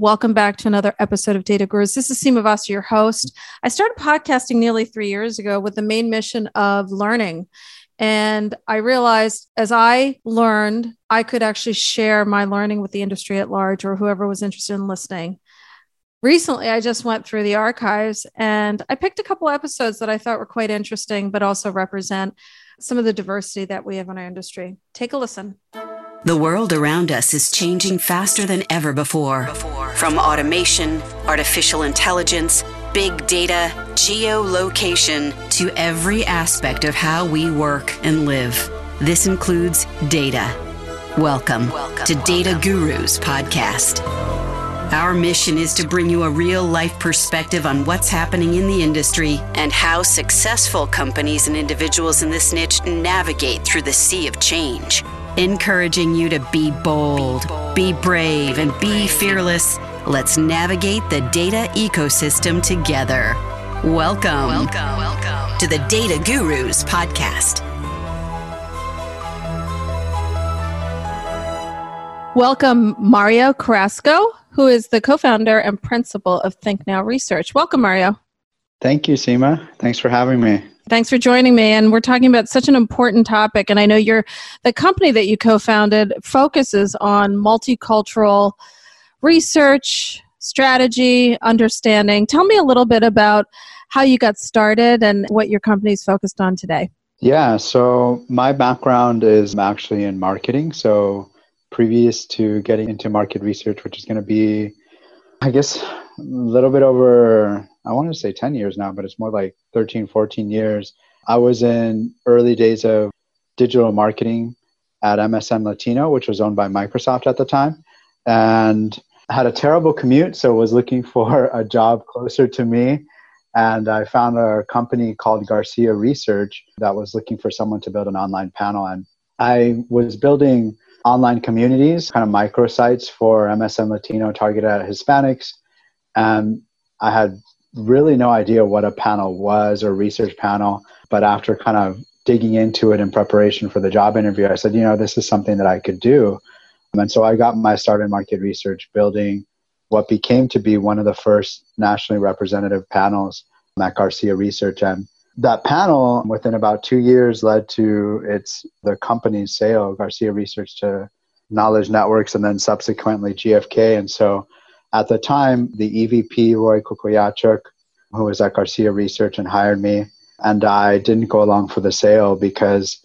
Welcome back to another episode of Data Gurus. This is Seema Vasa, your host. I started podcasting nearly three years ago with the main mission of learning. And I realized as I learned, I could actually share my learning with the industry at large or whoever was interested in listening. Recently, I just went through the archives and I picked a couple episodes that I thought were quite interesting, but also represent some of the diversity that we have in our industry. Take a listen. The world around us is changing faster than ever before. From automation, artificial intelligence, big data, geolocation, to every aspect of how we work and live. This includes data. Welcome, Welcome. to Data Gurus Podcast. Our mission is to bring you a real life perspective on what's happening in the industry and how successful companies and individuals in this niche navigate through the sea of change. Encouraging you to be bold, be brave, and be fearless. Let's navigate the data ecosystem together. Welcome, welcome, welcome to the Data Gurus podcast. Welcome, Mario Carrasco who is the co founder and principal of Think Now Research. Welcome, Mario. Thank you, Seema. Thanks for having me. Thanks for joining me. And we're talking about such an important topic. And I know you're the company that you co founded focuses on multicultural research, strategy, understanding. Tell me a little bit about how you got started and what your company is focused on today. Yeah, so my background is actually in marketing. So previous to getting into market research, which is going to be, I guess, a little bit over, I want to say 10 years now, but it's more like 13, 14 years. I was in early days of digital marketing at MSN Latino, which was owned by Microsoft at the time, and had a terrible commute, so was looking for a job closer to me. And I found a company called Garcia Research that was looking for someone to build an online panel. And I was building online communities, kind of microsites for MSN Latino targeted at Hispanics. And I had really no idea what a panel was or research panel. But after kind of digging into it in preparation for the job interview, I said, you know, this is something that I could do. And so I got my start in market research building what became to be one of the first nationally representative panels at Garcia Research. And that panel within about two years led to its the company's sale garcia research to knowledge networks and then subsequently gfk and so at the time the evp roy kukoyachuk who was at garcia research and hired me and i didn't go along for the sale because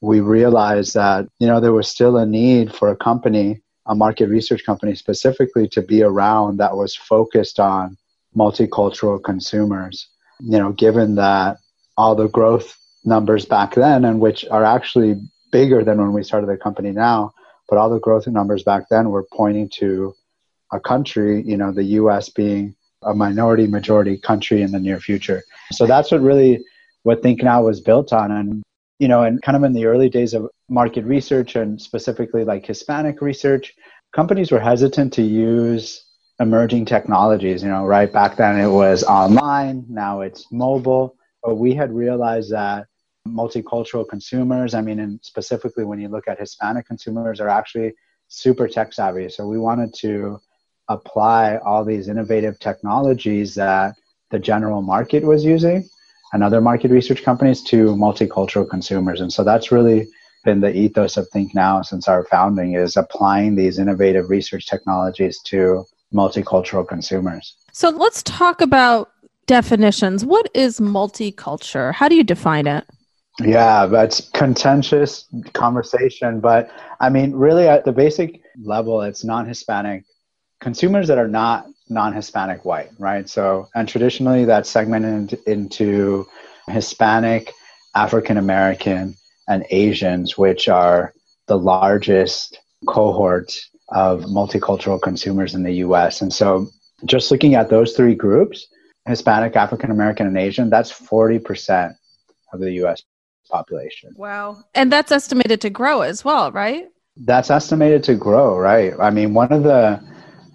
we realized that you know there was still a need for a company a market research company specifically to be around that was focused on multicultural consumers you know given that all the growth numbers back then and which are actually bigger than when we started the company now but all the growth numbers back then were pointing to a country you know the us being a minority majority country in the near future. So that's what really what think now was built on. And you know and kind of in the early days of market research and specifically like hispanic research companies were hesitant to use emerging technologies. You know right back then it was online now it's mobile. But we had realized that multicultural consumers, I mean, and specifically when you look at Hispanic consumers, are actually super tech savvy. So we wanted to apply all these innovative technologies that the general market was using and other market research companies to multicultural consumers. And so that's really been the ethos of Think Now since our founding is applying these innovative research technologies to multicultural consumers. So let's talk about definitions. What is multicultural? How do you define it? Yeah, that's contentious conversation, but I mean, really at the basic level, it's non-Hispanic consumers that are not non-Hispanic white, right? So, and traditionally that's segmented into Hispanic, African American, and Asians, which are the largest cohorts of multicultural consumers in the US. And so, just looking at those three groups, Hispanic, African American, and Asian, that's 40% of the US population. Wow. And that's estimated to grow as well, right? That's estimated to grow, right? I mean, one of the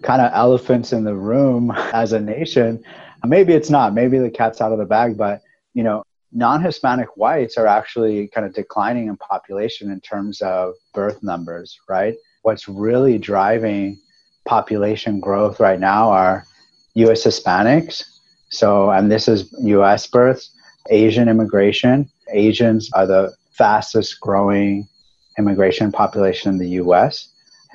kind of elephants in the room as a nation, maybe it's not, maybe the cat's out of the bag, but, you know, non Hispanic whites are actually kind of declining in population in terms of birth numbers, right? What's really driving population growth right now are US Hispanics. So, and this is US births, Asian immigration. Asians are the fastest growing immigration population in the US,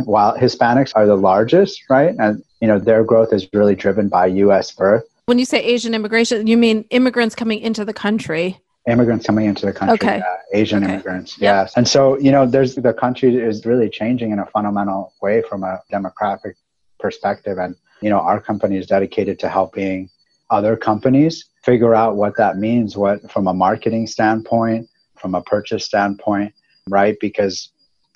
while Hispanics are the largest, right? And, you know, their growth is really driven by US birth. When you say Asian immigration, you mean immigrants coming into the country? immigrants coming into the country okay. uh, asian okay. immigrants yep. yes and so you know there's the country is really changing in a fundamental way from a demographic perspective and you know our company is dedicated to helping other companies figure out what that means what from a marketing standpoint from a purchase standpoint right because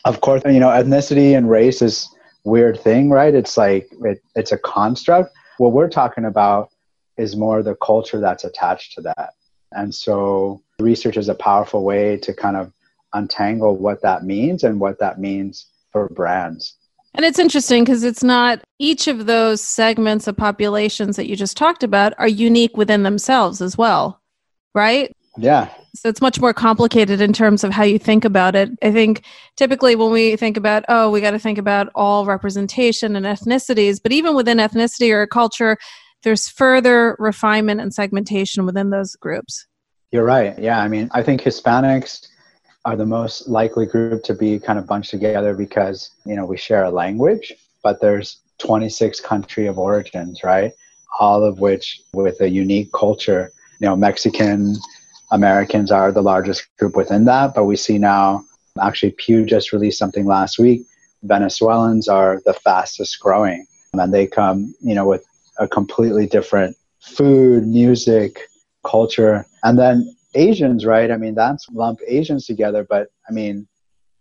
of course you know ethnicity and race is weird thing right it's like it, it's a construct what we're talking about is more the culture that's attached to that and so research is a powerful way to kind of untangle what that means and what that means for brands. And it's interesting because it's not each of those segments of populations that you just talked about are unique within themselves as well, right? Yeah. So it's much more complicated in terms of how you think about it. I think typically when we think about, oh, we got to think about all representation and ethnicities, but even within ethnicity or culture, there's further refinement and segmentation within those groups. You're right. Yeah. I mean, I think Hispanics are the most likely group to be kind of bunched together because, you know, we share a language, but there's 26 country of origins, right? All of which with a unique culture. You know, Mexican Americans are the largest group within that, but we see now actually Pew just released something last week. Venezuelans are the fastest growing and they come, you know, with a completely different food, music, culture. And then Asians, right? I mean, that's lump Asians together, but I mean,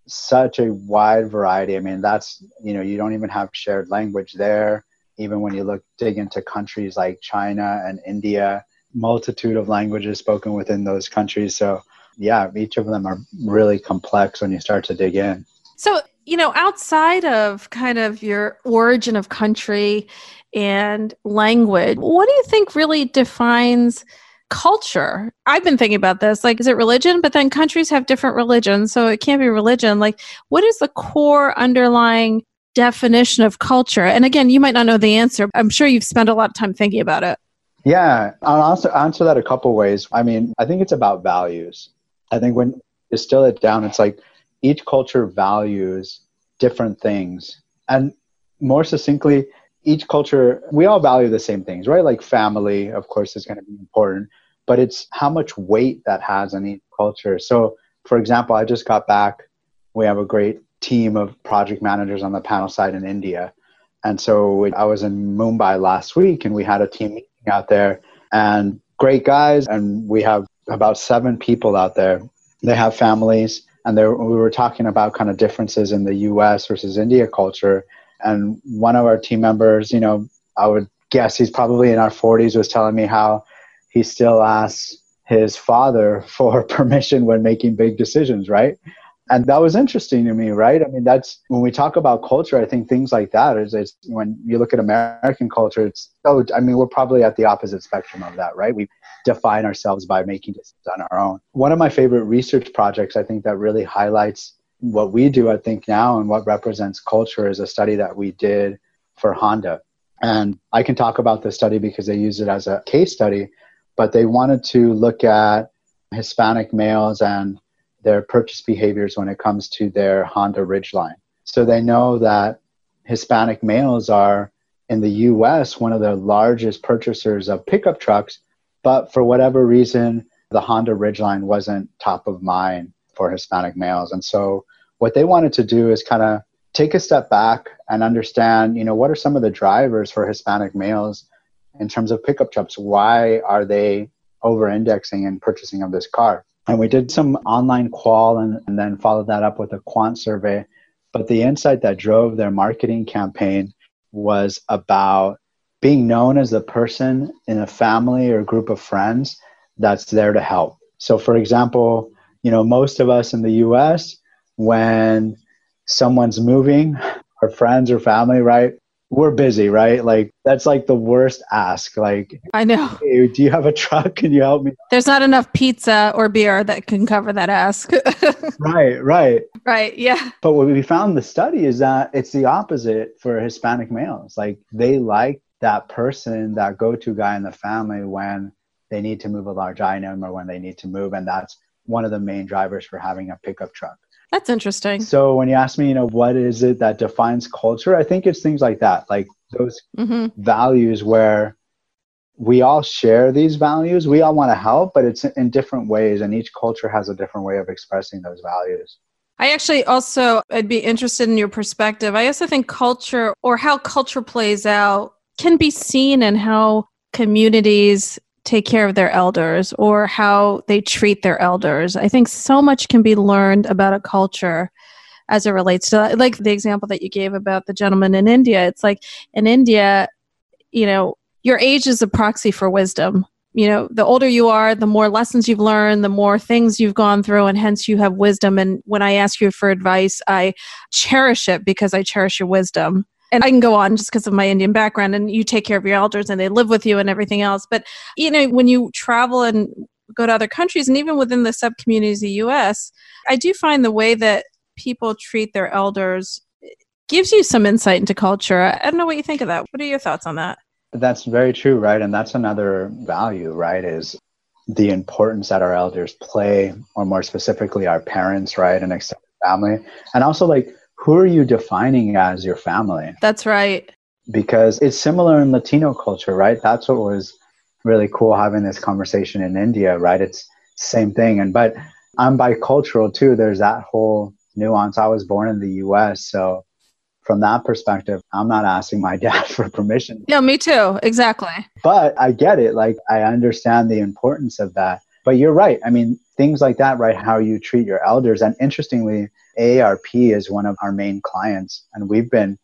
such a wide variety. I mean, that's, you know, you don't even have shared language there. Even when you look, dig into countries like China and India, multitude of languages spoken within those countries. So, yeah, each of them are really complex when you start to dig in. So, you know, outside of kind of your origin of country and language, what do you think really defines culture? I've been thinking about this. Like, is it religion? But then countries have different religions, so it can't be religion. Like, what is the core underlying definition of culture? And again, you might not know the answer. I'm sure you've spent a lot of time thinking about it. Yeah, I'll also answer that a couple ways. I mean, I think it's about values. I think when you distill it down, it's like each culture values different things. And more succinctly, each culture, we all value the same things, right? Like family, of course, is going to be important, but it's how much weight that has on each culture. So, for example, I just got back. We have a great team of project managers on the panel side in India. And so I was in Mumbai last week and we had a team out there and great guys. And we have about seven people out there. They have families and we were talking about kind of differences in the US versus India culture and one of our team members, you know, I would guess he's probably in our 40s, was telling me how he still asks his father for permission when making big decisions, right? And that was interesting to me, right? I mean, that's when we talk about culture, I think things like that is, is when you look at American culture, it's, oh, I mean, we're probably at the opposite spectrum of that, right? We define ourselves by making decisions on our own. One of my favorite research projects, I think, that really highlights what we do, I think, now and what represents culture is a study that we did for Honda. And I can talk about this study because they use it as a case study, but they wanted to look at Hispanic males and their purchase behaviors when it comes to their Honda Ridgeline. So they know that Hispanic males are in the US one of the largest purchasers of pickup trucks, but for whatever reason, the Honda Ridgeline wasn't top of mind for Hispanic males. And so what they wanted to do is kind of take a step back and understand, you know, what are some of the drivers for Hispanic males in terms of pickup trucks? Why are they over indexing and purchasing of this car? And we did some online qual and, and then followed that up with a quant survey. But the insight that drove their marketing campaign was about being known as the person in a family or group of friends that's there to help. So, for example, you know, most of us in the US, when someone's moving, our friends or family, right, we're busy, right? Like that's like the worst ask. Like, I know. Hey, do you have a truck? Can you help me? There's not enough pizza or beer that can cover that ask. right, right. Right, yeah. But what we found in the study is that it's the opposite for Hispanic males. Like they like that person, that go-to guy in the family when they need to move a large item or when they need to move and that's one of the main drivers for having a pickup truck. That's interesting. So when you ask me, you know, what is it that defines culture? I think it's things like that, like those mm-hmm. values where we all share these values. We all want to help, but it's in different ways, and each culture has a different way of expressing those values. I actually also, I'd be interested in your perspective. I also think culture or how culture plays out can be seen in how communities take care of their elders or how they treat their elders. I think so much can be learned about a culture as it relates to like the example that you gave about the gentleman in India. It's like in India, you know, your age is a proxy for wisdom. You know, the older you are, the more lessons you've learned, the more things you've gone through, and hence you have wisdom. And when I ask you for advice, I cherish it because I cherish your wisdom and I can go on just because of my Indian background and you take care of your elders and they live with you and everything else. But, you know, when you travel and go to other countries and even within the sub communities of the US, I do find the way that people treat their elders eh, gives you some insight into culture. I don't know what you think of that. What are your thoughts on that? That's very true, right? And that's another value, right? Is the importance that our elders play, or more specifically, our parents, right? And extended family. And also, like, who are you defining as your family? That's right. Because it's similar in Latino culture, right? That's what was really cool having this conversation in India, right? It's same thing. And but I'm bicultural too. There's that whole nuance. I was born in the US, so from that perspective, I'm not asking my dad for permission. Yeah, me too. Exactly. But I get it. Like I understand the importance of that. But you're right. I mean, things like that, right? How you treat your elders. And interestingly, AARP is one of our main clients, and we've been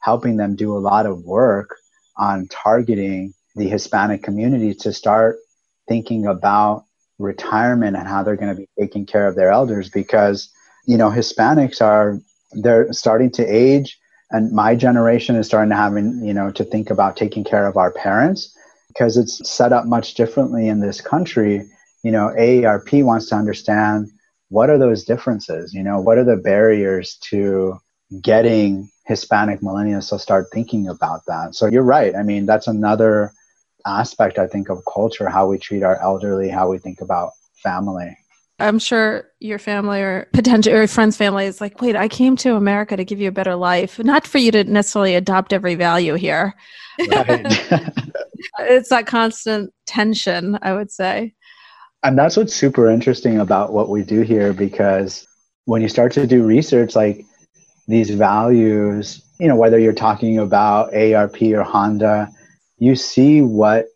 helping them do a lot of work on targeting the Hispanic community to start thinking about retirement and how they're going to be taking care of their elders because you know Hispanics are they're starting to age and my generation is starting to having you know to think about taking care of our parents because it's set up much differently in this country. You know AARP wants to understand what are those differences? You know, what are the barriers to getting Hispanic millennials to start thinking about that? So you're right. I mean, that's another aspect, I think, of culture, how we treat our elderly, how we think about family. I'm sure your family or potential or friend's family is like, wait, I came to America to give you a better life, not for you to necessarily adopt every value here. Right. it's that constant tension, I would say. And that's what's super interesting about what we do here because when you start to do research, like these values, you know, whether you're talking about AARP or Honda, you see what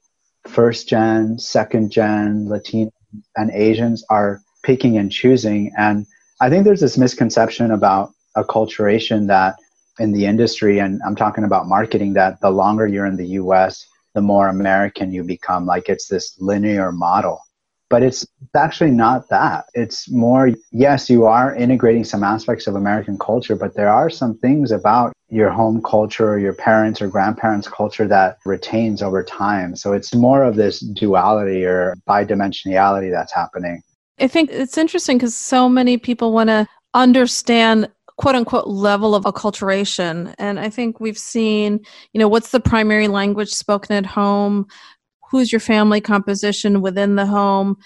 first gen, second gen, Latino, and Asians are picking and choosing. And I think there's this misconception about acculturation that in the industry, and I'm talking about marketing, that the longer you're in the US, the more American you become. Like it's this linear model but it's actually not that. It's more, yes, you are integrating some aspects of American culture, but there are some things about your home culture or your parents or grandparents' culture that retains over time. So it's more of this duality or bidimensionality that's happening. I think it's interesting because so many people want to understand quote unquote level of acculturation. And I think we've seen, you know, what's the primary language spoken at home? Who's your family composition within the home,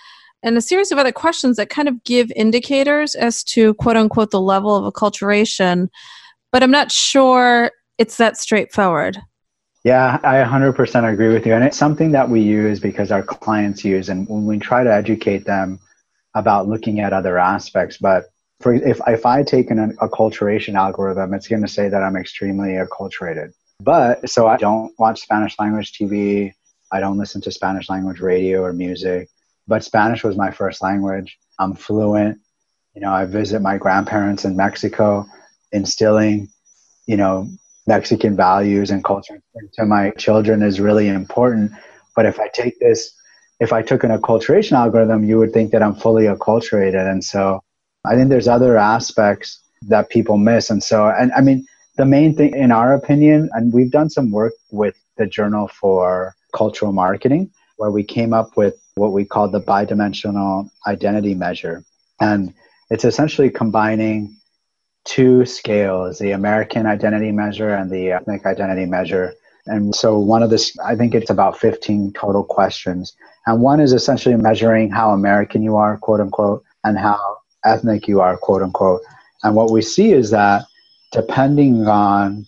and a series of other questions that kind of give indicators as to quote unquote the level of acculturation. But I'm not sure it's that straightforward. Yeah, I 100% agree with you. And it's something that we use because our clients use, and when we try to educate them about looking at other aspects. But for, if, if I take an acculturation algorithm, it's going to say that I'm extremely acculturated. But so I don't watch Spanish language TV. I don't listen to Spanish language radio or music, but Spanish was my first language. I'm fluent. You know, I visit my grandparents in Mexico, instilling, you know, Mexican values and culture to my children is really important. But if I take this, if I took an acculturation algorithm, you would think that I'm fully acculturated. And so I think there's other aspects that people miss. And so, and I mean, the main thing, in our opinion, and we've done some work with the Journal for Cultural Marketing, where we came up with what we call the bidimensional identity measure. And it's essentially combining two scales the American identity measure and the ethnic identity measure. And so, one of this, I think it's about 15 total questions. And one is essentially measuring how American you are, quote unquote, and how ethnic you are, quote unquote. And what we see is that depending on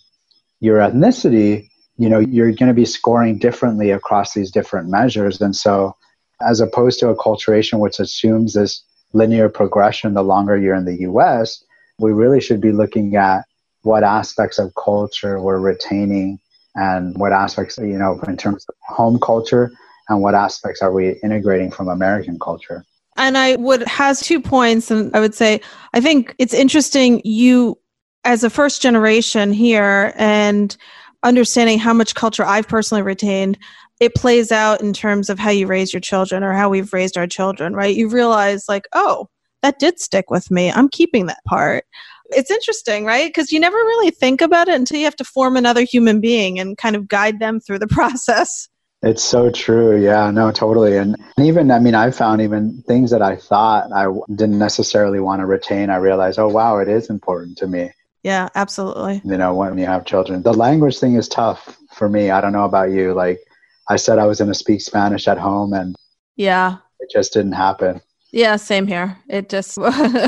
your ethnicity, you know, you're going to be scoring differently across these different measures. And so, as opposed to acculturation, which assumes this linear progression the longer you're in the US, we really should be looking at what aspects of culture we're retaining and what aspects, you know, in terms of home culture and what aspects are we integrating from American culture. And I would has two points and I would say I think it's interesting you as a first generation here and understanding how much culture I've personally retained it plays out in terms of how you raise your children or how we've raised our children, right? You realize, like, oh, that did stick with me. I'm keeping that part. It's interesting, right? Because you never really think about it until you have to form another human being and kind of guide them through the process. It's so true. Yeah, no, totally. And even, I mean, I found even things that I thought I didn't necessarily want to retain, I realized, oh, wow, it is important to me. Yeah, absolutely. You know, when you have children, the language thing is tough for me. I don't know about you. Like, I said I was going to speak Spanish at home and yeah, it just didn't happen. Yeah, same here. It just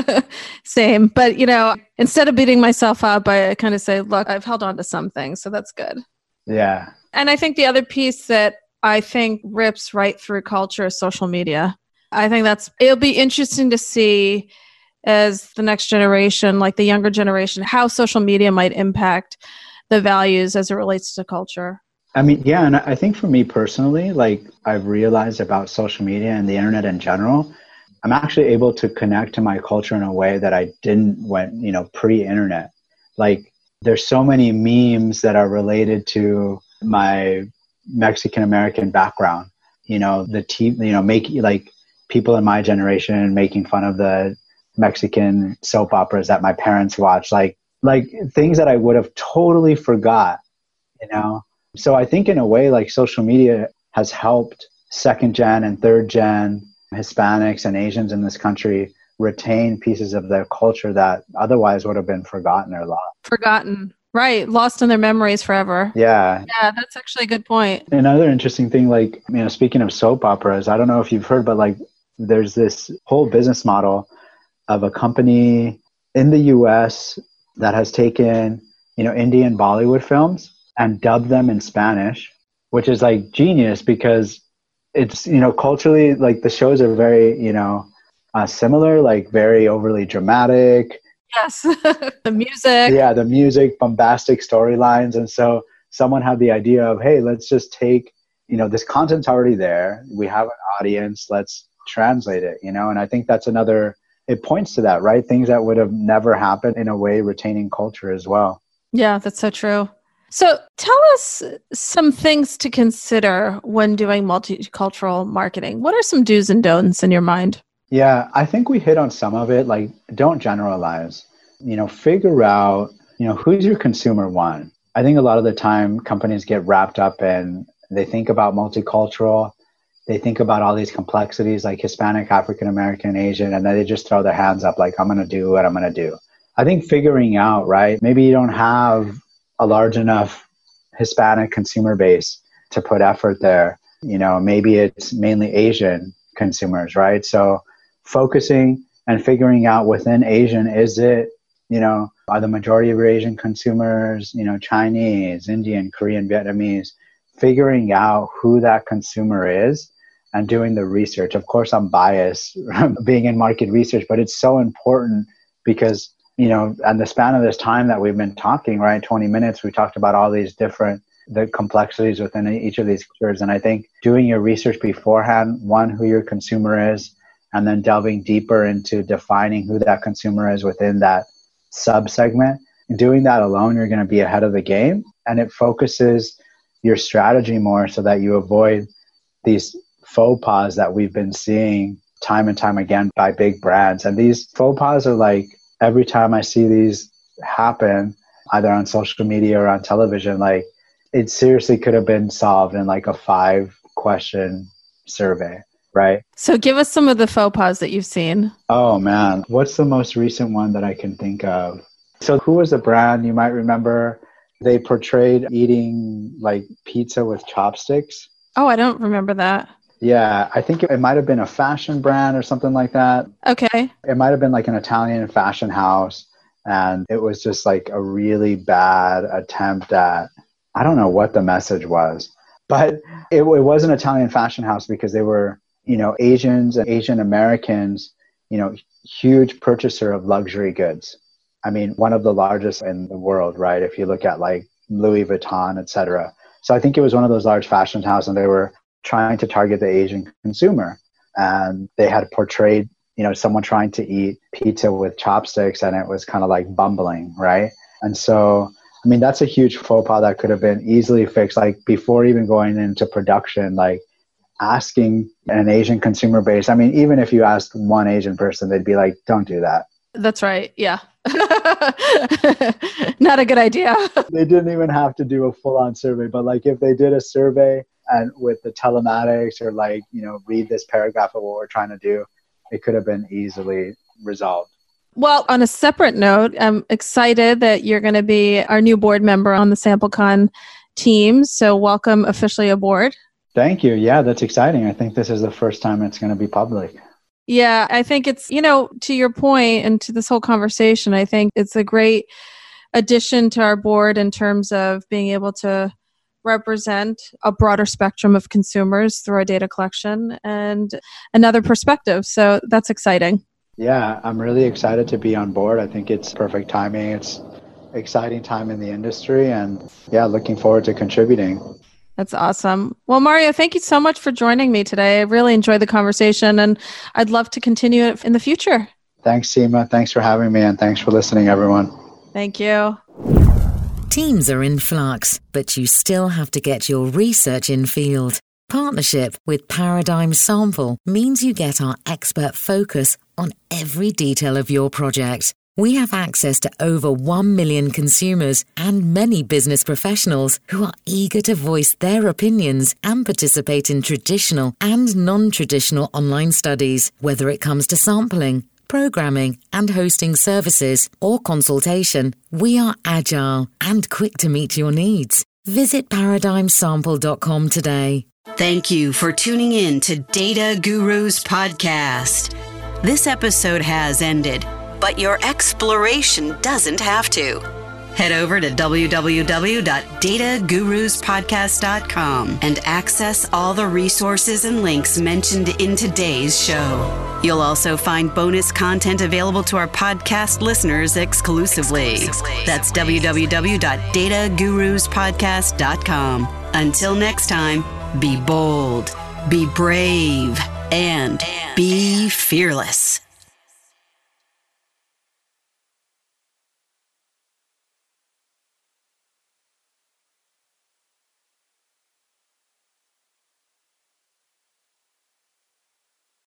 same. But you know, instead of beating myself up, I kind of say, look, I've held on to something, so that's good. Yeah. And I think the other piece that I think rips right through culture is social media. I think that's it'll be interesting to see as the next generation, like the younger generation, how social media might impact the values as it relates to culture. I mean, yeah, and I think for me personally, like I've realized about social media and the internet in general, I'm actually able to connect to my culture in a way that I didn't when, you know, pre-internet. Like there's so many memes that are related to my Mexican American background. You know, the team, you know, make like people in my generation making fun of the Mexican soap operas that my parents watched, like like things that I would have totally forgot, you know so I think in a way, like social media has helped second gen and third gen Hispanics and Asians in this country retain pieces of their culture that otherwise would have been forgotten or lost. Forgotten. Right, lost in their memories forever. Yeah. Yeah, that's actually a good point. Another interesting thing, like, you know, speaking of soap operas, I don't know if you've heard, but like, there's this whole business model of a company in the US that has taken, you know, Indian Bollywood films and dubbed them in Spanish, which is like genius because it's you know culturally like the shows are very you know uh, similar, like very overly dramatic. Yes, the music. Yeah, the music, bombastic storylines, and so someone had the idea of hey, let's just take you know this content's already there. We have an audience. Let's translate it. You know, and I think that's another. It points to that, right? Things that would have never happened in a way retaining culture as well. Yeah, that's so true. So tell us some things to consider when doing multicultural marketing. What are some do's and don'ts in your mind? Yeah, I think we hit on some of it. Like, don't generalize. You know, figure out, you know, who's your consumer one. I think a lot of the time companies get wrapped up in, they think about multicultural, they think about all these complexities like Hispanic, African American, Asian, and then they just throw their hands up like, I'm going to do what I'm going to do. I think figuring out, right? Maybe you don't have a large enough Hispanic consumer base to put effort there. You know, maybe it's mainly Asian consumers, right? So focusing and figuring out within Asian, is it, you know, are the majority of your Asian consumers, you know, Chinese, Indian, Korean, Vietnamese, figuring out who that consumer is and doing the research. Of course, I'm biased being in market research, but it's so important because you know, and the span of this time that we've been talking, right, 20 minutes, we talked about all these different the complexities within each of these cultures. And I think doing your research beforehand, one, who your consumer is, and then delving deeper into defining who that consumer is within that sub segment. Doing that alone, you're going to be ahead of the game, and it focuses your strategy more so that you avoid these faux pas that we've been seeing time and time again by big brands. And these faux pas are like every time I see these happen, either on social media or on television, like it seriously could have been solved in like a five question survey, right? So give us some of the faux pas that you've seen. Oh man, what's the most recent one that I can think of? So who was the brand you might remember? They portrayed eating like pizza with chopsticks. Oh, I don't remember that. Yeah, I think it might have been a fashion brand or something like that. Okay. It might have been like an Italian fashion house. And it was just like a really bad attempt at, I don't know what the message was, but it, it was an Italian fashion house because they were, you know, Asians and Asian Americans, you know, huge purchaser of luxury goods. I mean, one of the largest in the world, right? If you look at like Louis Vuitton, etc. So I think it was one of those large fashion houses, and they were trying to target the Asian consumer. And they had portrayed, you know, someone trying to eat pizza with chopsticks and it was kind of like bumbling, right? And so, I mean, that's a huge faux pas that could have been easily fixed, like before even going into production, like asking an Asian consumer base. I mean, even if you asked one Asian person, they'd be like, don't do that. That's right. Yeah. Not a good idea. they didn't even have to do a full on survey, but like if they did a survey and with the telematics or like you know read this paragraph of what we're trying to do it could have been easily resolved. Well on a separate note i'm excited that you're going to be our new board member on the samplecon team so welcome officially aboard. Thank you. Yeah that's exciting. I think this is the first time it's going to be public. Yeah i think it's you know to your point and to this whole conversation i think it's a great addition to our board in terms of being able to represent a broader spectrum of consumers through our data collection and another perspective. So that's exciting. Yeah, I'm really excited to be on board. I think it's perfect timing. It's exciting time in the industry and yeah, looking forward to contributing. That's awesome. Well, Mario, thank you so much for joining me today. I really enjoyed the conversation and I'd love to continue it in the future. Thanks, Seema. Thanks for having me and thanks for listening, everyone. Thank you. Teams are in flux, but you still have to get your research in field. Partnership with Paradigm Sample means you get our expert focus on every detail of your project. We have access to over 1 million consumers and many business professionals who are eager to voice their opinions and participate in traditional and non traditional online studies, whether it comes to sampling programming, and hosting services or consultation, we are agile and quick to meet your needs. Visit paradigmsample.com today. Thank you for tuning in to Data Gurus Podcast. This episode has ended, but your exploration doesn't have to. Head over to www.dataguruspodcast.com and access all the resources and links mentioned in today's show. You'll also find bonus content available to our podcast listeners exclusively. That's www.dataguruspodcast.com. Until next time, be bold, be brave, and be fearless.